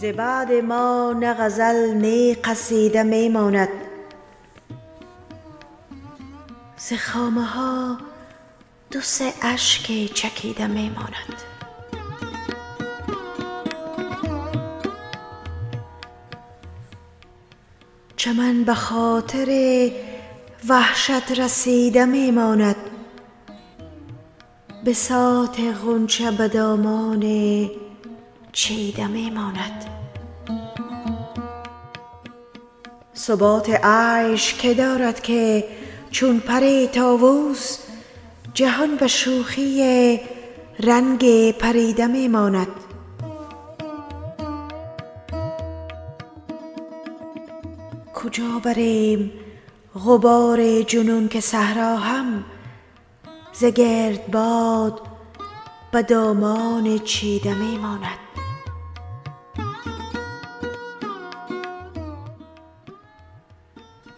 ز بعد ما نه غزل نی قصیده می ماند. ز خامه ها دو سه اشک چکیده می ماند. چمن به خاطر وحشت رسیده می ماند. بساط غنچه به دامان چیده می ماند ثبات عیش که دارد که چون پر طاووس جهان به شوخی رنگ پریده می ماند کجا بریم غبار جنون که صحرا هم ز گردباد به دامان چیده می ماند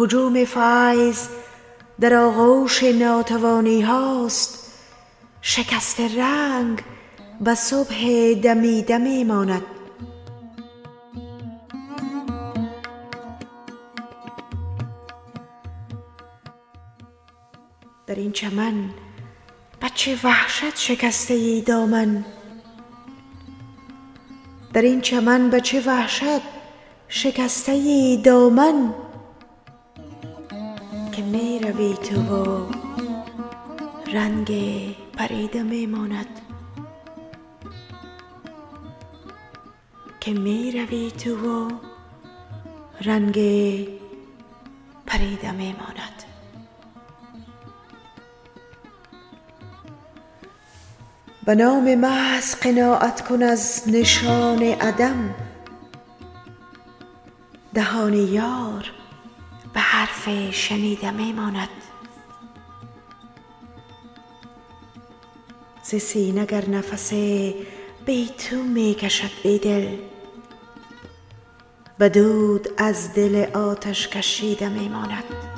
هجوم فیض در آغوش ناتوانی هاست؟ شکست رنگ به صبح دمیده می ماند. در این چمن به چه وحشت شکسته دامن. که می روی تو و رنگ پریده می ماند به نام محض قناعت کن از نشان عدم. دهان یار به حرف شنیده می ماند ز سینه گر نفس بی تو می کشد بیدل به دود از دل آتش کشیده می ماند